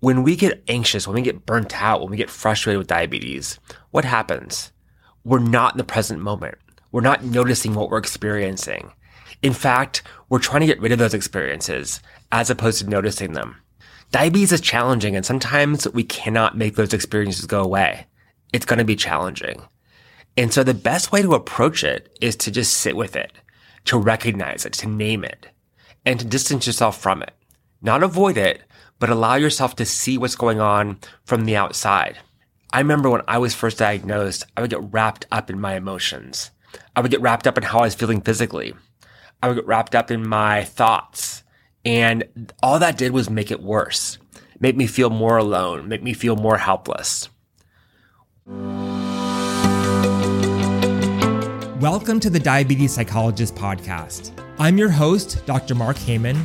When we get anxious, when we get burnt out, when we get frustrated with diabetes, what happens? We're not in the present moment. We're not noticing what we're experiencing. In fact, we're trying to get rid of those experiences as opposed to noticing them. Diabetes is challenging and sometimes we cannot make those experiences go away. It's going to be challenging. And so the best way to approach it is to just sit with it, to recognize it, to name it, and to distance yourself from it. Not avoid it, but allow yourself to see what's going on from the outside. I remember when I was first diagnosed, I would get wrapped up in my emotions. I would get wrapped up in how I was feeling physically. I would get wrapped up in my thoughts. And all that did was make it worse, make me feel more alone, make me feel more helpless. Welcome to the Diabetes Psychologist Podcast. I'm your host, Dr. Mark Heyman,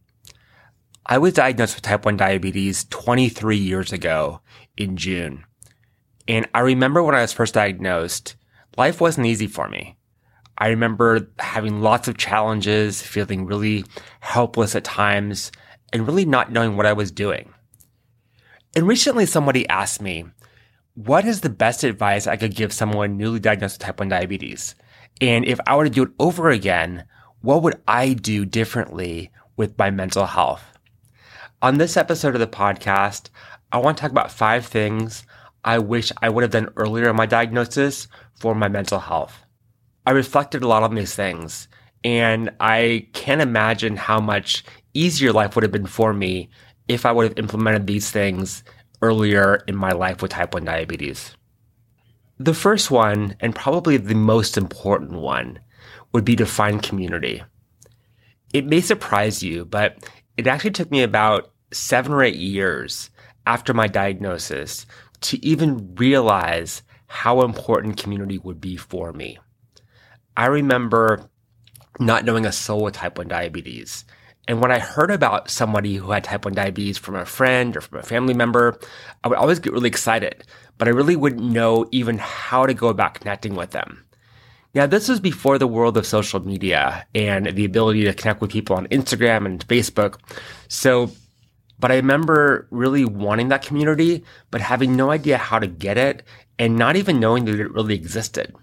I was diagnosed with type 1 diabetes 23 years ago in June. And I remember when I was first diagnosed, life wasn't easy for me. I remember having lots of challenges, feeling really helpless at times, and really not knowing what I was doing. And recently somebody asked me, what is the best advice I could give someone newly diagnosed with type 1 diabetes? And if I were to do it over again, what would I do differently with my mental health? On this episode of the podcast, I want to talk about five things I wish I would have done earlier in my diagnosis for my mental health. I reflected a lot on these things and I can't imagine how much easier life would have been for me if I would have implemented these things earlier in my life with type 1 diabetes. The first one, and probably the most important one, would be to find community. It may surprise you, but it actually took me about seven or eight years after my diagnosis to even realize how important community would be for me. I remember not knowing a soul with type 1 diabetes. And when I heard about somebody who had type 1 diabetes from a friend or from a family member, I would always get really excited, but I really wouldn't know even how to go about connecting with them. Now, this was before the world of social media and the ability to connect with people on Instagram and Facebook. So, but I remember really wanting that community, but having no idea how to get it and not even knowing that it really existed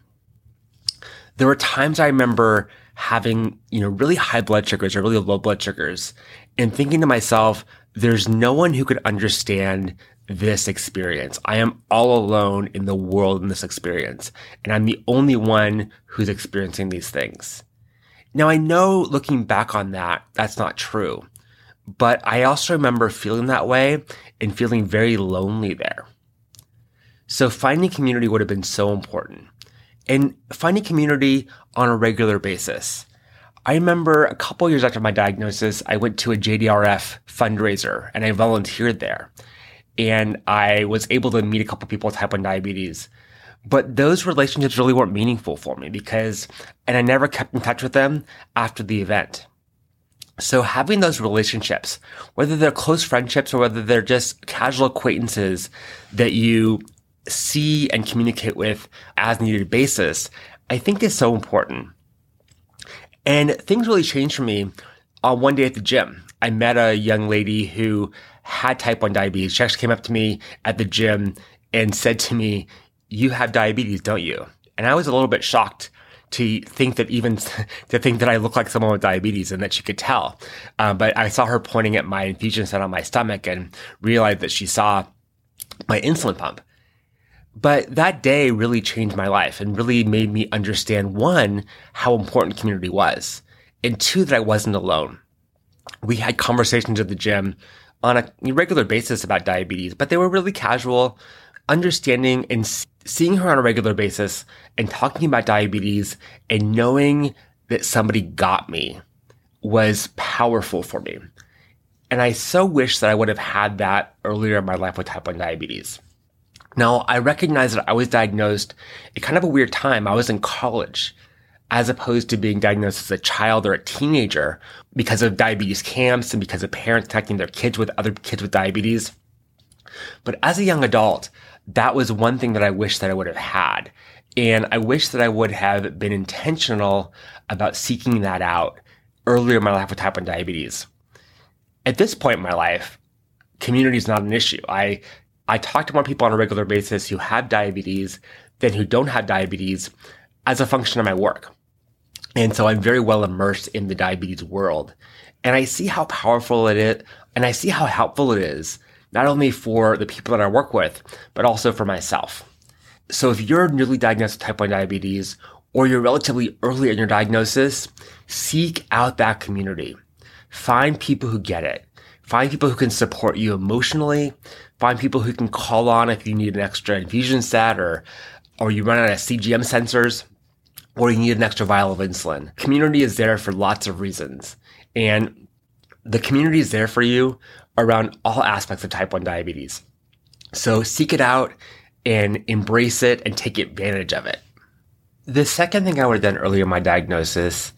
there were times I remember having, you know, really high blood sugars or really low blood sugars and thinking to myself, there's no one who could understand this experience. I am all alone in the world in this experience, and I'm the only one who's experiencing these things. Now, I know looking back on that, that's not true, but I also remember feeling that way and feeling very lonely there. So finding community would have been so important and finding community on a regular basis. I remember a couple years after my diagnosis, I went to a JDRF fundraiser and I volunteered there. And I was able to meet a couple people with type 1 diabetes. But those relationships really weren't meaningful for me because, and I never kept in touch with them after the event. So having those relationships, whether they're close friendships or whether they're just casual acquaintances that you see and communicate with as needed basis, I think is so important. And things really changed for me on one day at the gym. I met a young lady who had type 1 diabetes. She actually came up to me at the gym and said to me, You have diabetes, don't you? And I was a little bit shocked to think that even to think that I look like someone with diabetes and that she could tell. Um, but I saw her pointing at my infusion set on my stomach and realized that she saw my insulin pump. But that day really changed my life and really made me understand one, how important community was, and two, that I wasn't alone. We had conversations at the gym on a regular basis about diabetes, but they were really casual, understanding and seeing her on a regular basis and talking about diabetes and knowing that somebody got me was powerful for me. And I so wish that I would have had that earlier in my life with type 1 diabetes. Now, I recognize that I was diagnosed at kind of a weird time. I was in college as opposed to being diagnosed as a child or a teenager because of diabetes camps and because of parents connecting their kids with other kids with diabetes. But as a young adult, that was one thing that I wish that I would have had. And I wish that I would have been intentional about seeking that out earlier in my life with type 1 diabetes. At this point in my life, community is not an issue. I, I talk to more people on a regular basis who have diabetes than who don't have diabetes as a function of my work. And so I'm very well immersed in the diabetes world. And I see how powerful it is, and I see how helpful it is, not only for the people that I work with, but also for myself. So if you're newly diagnosed with type 1 diabetes, or you're relatively early in your diagnosis, seek out that community. Find people who get it. Find people who can support you emotionally. Find people who can call on if you need an extra infusion set or, or you run out of CGM sensors or you need an extra vial of insulin. Community is there for lots of reasons. And the community is there for you around all aspects of type 1 diabetes. So seek it out and embrace it and take advantage of it. The second thing I would have done earlier in my diagnosis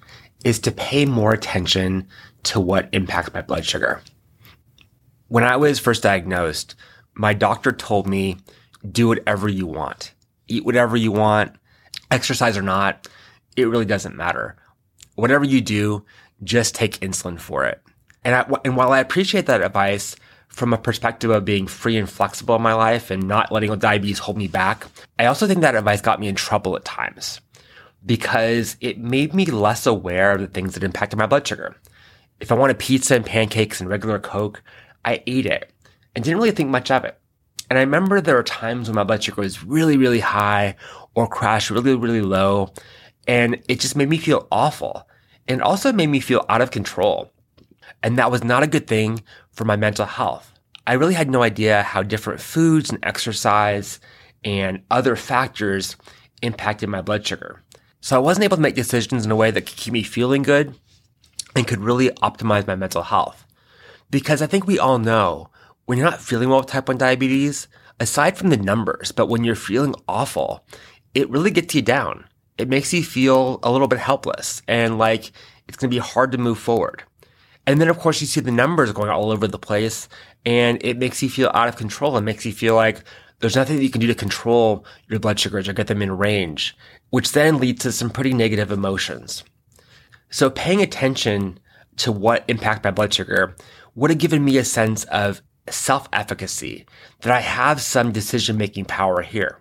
is to pay more attention to what impacts my blood sugar. When I was first diagnosed, my doctor told me, do whatever you want, eat whatever you want, exercise or not, it really doesn't matter. Whatever you do, just take insulin for it. And, I, and while I appreciate that advice from a perspective of being free and flexible in my life and not letting diabetes hold me back, I also think that advice got me in trouble at times because it made me less aware of the things that impacted my blood sugar. If I wanted pizza and pancakes and regular Coke, I ate it and didn't really think much of it. And I remember there were times when my blood sugar was really, really high or crashed really, really low. And it just made me feel awful. And also made me feel out of control. And that was not a good thing for my mental health. I really had no idea how different foods and exercise and other factors impacted my blood sugar. So I wasn't able to make decisions in a way that could keep me feeling good and could really optimize my mental health. Because I think we all know when you're not feeling well with type 1 diabetes, aside from the numbers, but when you're feeling awful, it really gets you down. It makes you feel a little bit helpless and like it's going to be hard to move forward. And then, of course, you see the numbers going all over the place and it makes you feel out of control. It makes you feel like there's nothing that you can do to control your blood sugars or get them in range, which then leads to some pretty negative emotions. So paying attention to what impact my blood sugar would have given me a sense of self-efficacy, that I have some decision-making power here.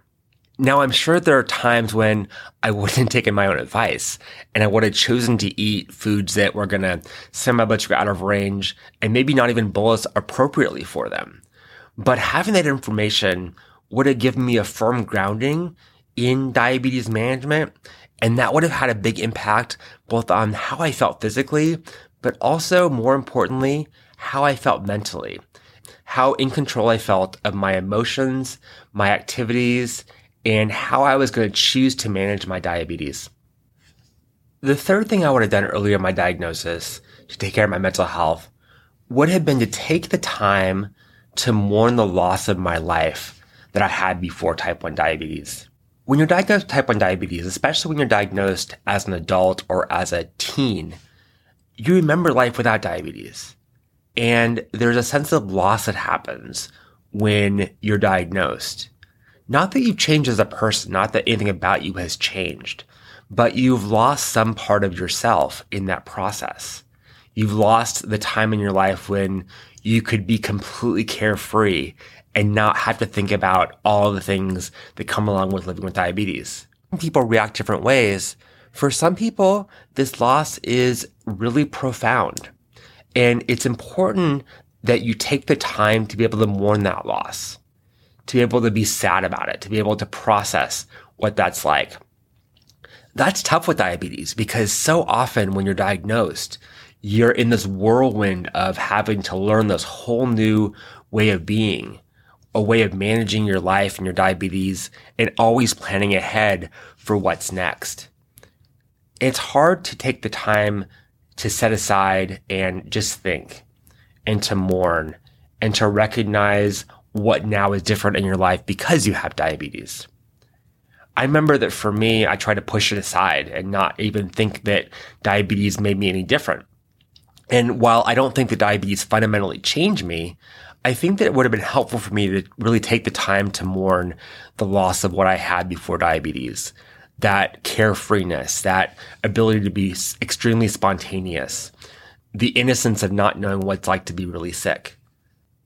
Now, I'm sure there are times when I wouldn't have taken my own advice and I would have chosen to eat foods that were going to send my blood sugar out of range and maybe not even bolus appropriately for them. But having that information would have given me a firm grounding in diabetes management. And that would have had a big impact both on how I felt physically, but also more importantly, how I felt mentally, how in control I felt of my emotions, my activities, and how I was going to choose to manage my diabetes. The third thing I would have done earlier in my diagnosis to take care of my mental health would have been to take the time to mourn the loss of my life that I had before type 1 diabetes. When you're diagnosed with type 1 diabetes, especially when you're diagnosed as an adult or as a teen, you remember life without diabetes. And there's a sense of loss that happens when you're diagnosed. Not that you've changed as a person, not that anything about you has changed, but you've lost some part of yourself in that process. You've lost the time in your life when you could be completely carefree and not have to think about all the things that come along with living with diabetes. People react different ways. For some people, this loss is really profound. And it's important that you take the time to be able to mourn that loss to be able to be sad about it, to be able to process what that's like. That's tough with diabetes because so often when you're diagnosed, you're in this whirlwind of having to learn this whole new way of being, a way of managing your life and your diabetes and always planning ahead for what's next. It's hard to take the time to set aside and just think and to mourn and to recognize what now is different in your life because you have diabetes. I remember that for me, I tried to push it aside and not even think that diabetes made me any different. And while I don't think that diabetes fundamentally changed me, I think that it would have been helpful for me to really take the time to mourn the loss of what I had before diabetes. That carefreeness, that ability to be extremely spontaneous, the innocence of not knowing what it's like to be really sick.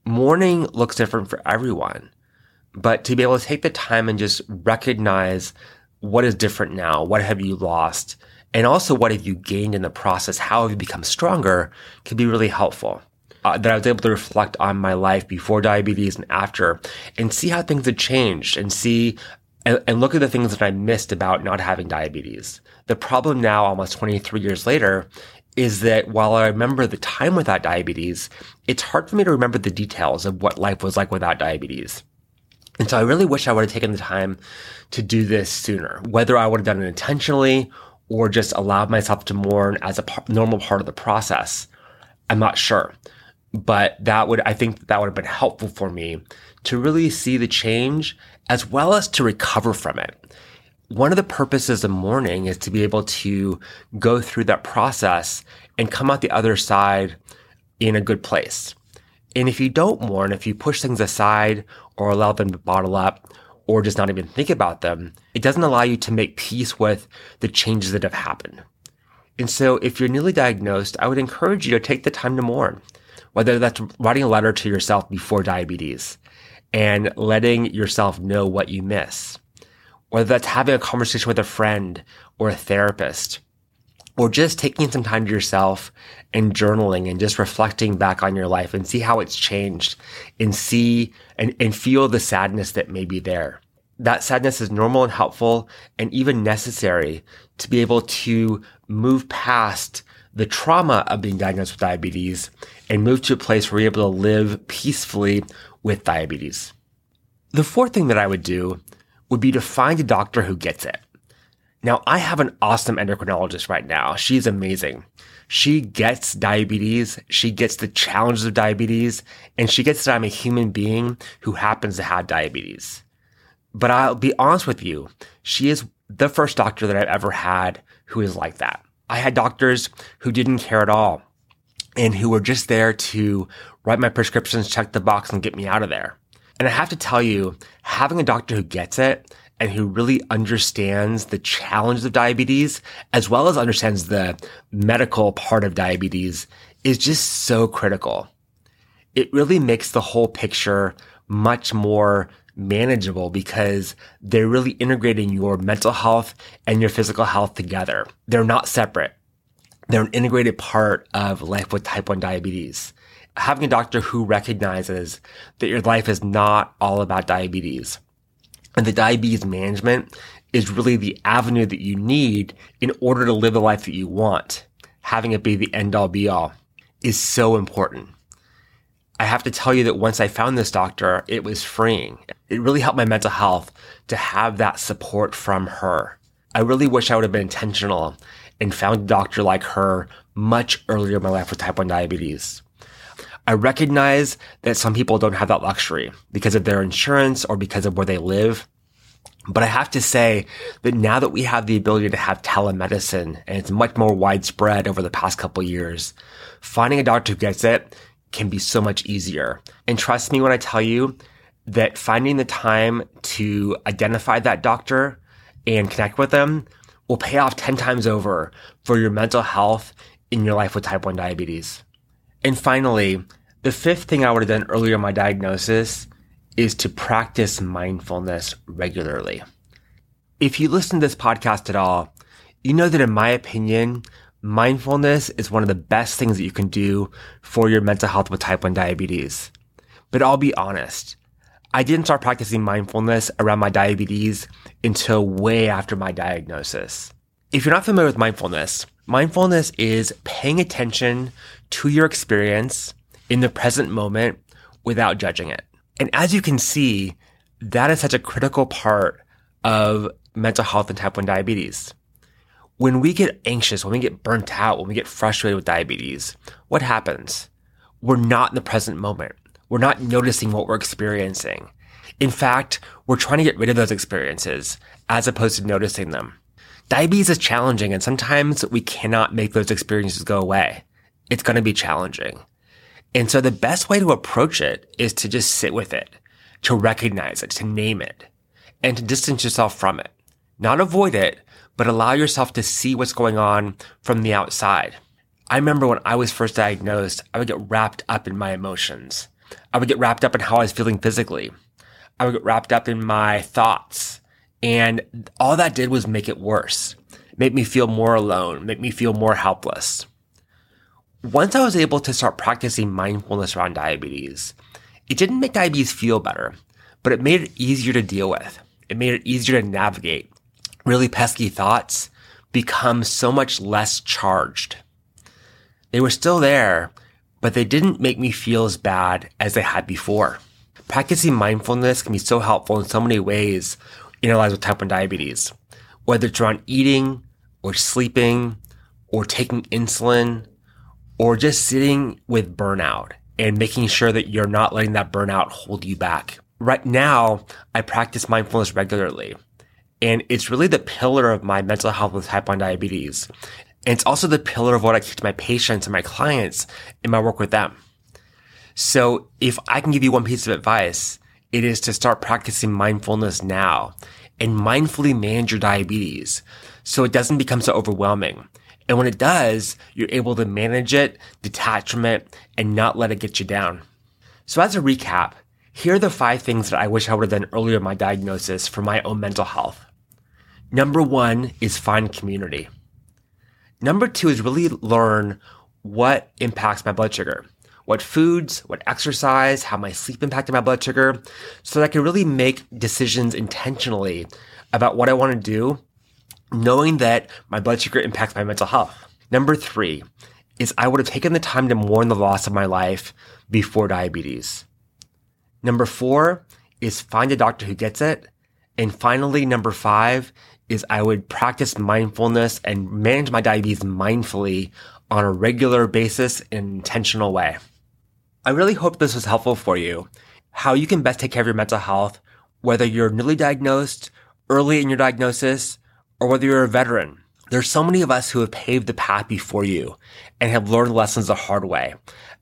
Mourning looks different for everyone, but to be able to take the time and just recognize what is different now, what have you lost, and also what have you gained in the process, how have you become stronger, can be really helpful uh, that I was able to reflect on my life before diabetes and after and see how things had changed and see and, and look at the things that I missed about not having diabetes. The problem now, almost 23 years later, is that while I remember the time without diabetes, it's hard for me to remember the details of what life was like without diabetes. And so I really wish I would have taken the time to do this sooner, whether I would have done it intentionally or just allowed myself to mourn as a normal part of the process. I'm not sure but that would, I think that would have been helpful for me to really see the change as well as to recover from it. One of the purposes of mourning is to be able to go through that process and come out the other side in a good place. And if you don't mourn, if you push things aside or allow them to bottle up or just not even think about them, it doesn't allow you to make peace with the changes that have happened. And so if you're newly diagnosed, I would encourage you to take the time to mourn whether that's writing a letter to yourself before diabetes and letting yourself know what you miss, whether that's having a conversation with a friend or a therapist, or just taking some time to yourself and journaling and just reflecting back on your life and see how it's changed and see and, and feel the sadness that may be there. That sadness is normal and helpful and even necessary to be able to move past the trauma of being diagnosed with diabetes and move to a place where you're able to live peacefully with diabetes. The fourth thing that I would do would be to find a doctor who gets it. Now, I have an awesome endocrinologist right now. She's amazing. She gets diabetes. She gets the challenges of diabetes and she gets that I'm a human being who happens to have diabetes. But I'll be honest with you. She is the first doctor that I've ever had who is like that. I had doctors who didn't care at all and who were just there to write my prescriptions, check the box and get me out of there. And I have to tell you, having a doctor who gets it and who really understands the challenges of diabetes, as well as understands the medical part of diabetes is just so critical. It really makes the whole picture much more manageable because they're really integrating your mental health and your physical health together. They're not separate. They're an integrated part of life with type 1 diabetes. Having a doctor who recognizes that your life is not all about diabetes and the diabetes management is really the avenue that you need in order to live the life that you want. Having it be the end all be all is so important. I have to tell you that once I found this doctor, it was freeing. It really helped my mental health to have that support from her. I really wish I would have been intentional and found a doctor like her much earlier in my life with type 1 diabetes. I recognize that some people don't have that luxury because of their insurance or because of where they live. But I have to say that now that we have the ability to have telemedicine and it's much more widespread over the past couple years, finding a doctor who gets it can be so much easier. And trust me when I tell you that finding the time to identify that doctor and connect with them will pay off 10 times over for your mental health in your life with type 1 diabetes. And finally, the fifth thing I would have done earlier in my diagnosis is to practice mindfulness regularly. If you listen to this podcast at all, you know that in my opinion, mindfulness is one of the best things that you can do for your mental health with type 1 diabetes. But I'll be honest, I didn't start practicing mindfulness around my diabetes until way after my diagnosis. If you're not familiar with mindfulness, mindfulness is paying attention to your experience in the present moment without judging it. And as you can see, that is such a critical part of mental health and type 1 diabetes when we get anxious, when we get burnt out, when we get frustrated with diabetes, what happens? we're not in the present moment. We're not noticing what we're experiencing. In fact, we're trying to get rid of those experiences as opposed to noticing them. Diabetes is challenging and sometimes we cannot make those experiences go away. It's going to be challenging. And so the best way to approach it is to just sit with it, to recognize it, to name it, and to distance yourself from it. Not avoid it, but allow yourself to see what's going on from the outside. I remember when I was first diagnosed, I would get wrapped up in my emotions. I would get wrapped up in how I was feeling physically. I would get wrapped up in my thoughts. And all that did was make it worse, make me feel more alone, make me feel more helpless. Once I was able to start practicing mindfulness around diabetes, it didn't make diabetes feel better, but it made it easier to deal with. It made it easier to navigate. Really pesky thoughts become so much less charged. They were still there, but they didn't make me feel as bad as they had before. Practicing mindfulness can be so helpful in so many ways in our lives with type 1 diabetes, whether it's around eating or sleeping or taking insulin or just sitting with burnout and making sure that you're not letting that burnout hold you back. Right now, I practice mindfulness regularly and it's really the pillar of my mental health with type 1 diabetes. And it's also the pillar of what I teach my patients and my clients in my work with them. So if I can give you one piece of advice, it is to start practicing mindfulness now and mindfully manage your diabetes so it doesn't become so overwhelming. And when it does, you're able to manage it, detach from it, and not let it get you down. So as a recap, here are the five things that I wish I would have done earlier in my diagnosis for my own mental health. Number one is find community. Number two is really learn what impacts my blood sugar, what foods, what exercise, how my sleep impacted my blood sugar, so that I can really make decisions intentionally about what I want to do, knowing that my blood sugar impacts my mental health. Number three is I would have taken the time to mourn the loss of my life before diabetes. Number four is find a doctor who gets it. And finally, number five is I would practice mindfulness and manage my diabetes mindfully on a regular basis in an intentional way. I really hope this was helpful for you. How you can best take care of your mental health, whether you're newly diagnosed, early in your diagnosis, or whether you're a veteran. There's so many of us who have paved the path before you and have learned lessons the hard way.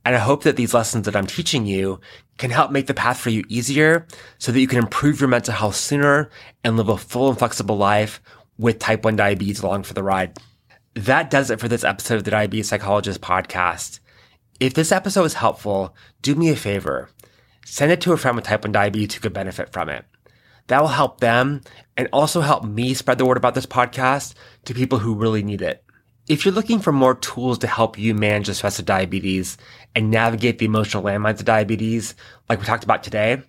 And I hope that these lessons that I'm teaching you can help make the path for you easier so that you can improve your mental health sooner and live a full and flexible life with type 1 diabetes along for the ride. That does it for this episode of the Diabetes Psychologist podcast. If this episode was helpful, do me a favor. Send it to a friend with type 1 diabetes who could benefit from it. That will help them and also help me spread the word about this podcast to people who really need it. If you're looking for more tools to help you manage the stress of diabetes and navigate the emotional landmines of diabetes, like we talked about today,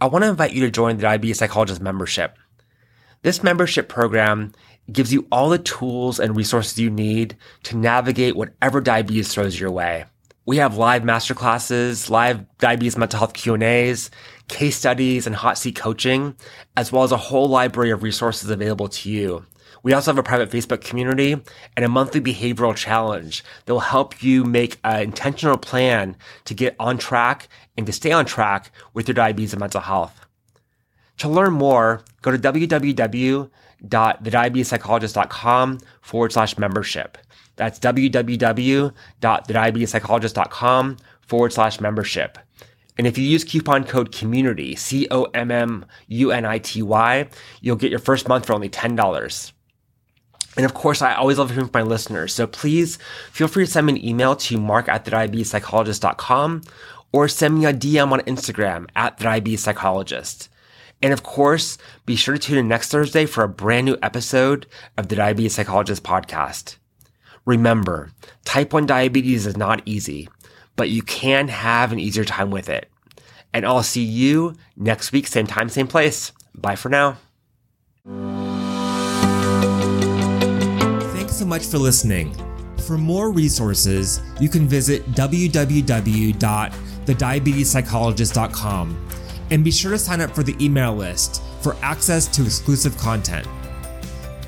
I want to invite you to join the Diabetes Psychologist membership. This membership program gives you all the tools and resources you need to navigate whatever diabetes throws your way. We have live masterclasses, live diabetes mental health Q&As, case studies, and hot seat coaching, as well as a whole library of resources available to you. We also have a private Facebook community and a monthly behavioral challenge that will help you make an intentional plan to get on track and to stay on track with your diabetes and mental health. To learn more, go to www.thediabetespsychologist.com forward slash membership. That's www.thediabetespsychologist.com forward slash membership. And if you use coupon code community, C O M M U N I T Y, you'll get your first month for only $10. And of course, I always love hearing from my listeners. So please feel free to send me an email to mark at thediabetespsychologist.com or send me a DM on Instagram at thediabetespsychologist. And of course, be sure to tune in next Thursday for a brand new episode of the Diabetes Psychologist podcast. Remember, type 1 diabetes is not easy, but you can have an easier time with it. And I'll see you next week, same time, same place. Bye for now. Thanks so much for listening. For more resources, you can visit www.thediabetespsychologist.com and be sure to sign up for the email list for access to exclusive content.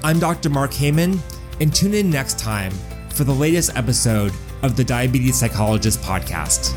I'm Dr. Mark Heyman, and tune in next time for the latest episode of the Diabetes Psychologist podcast.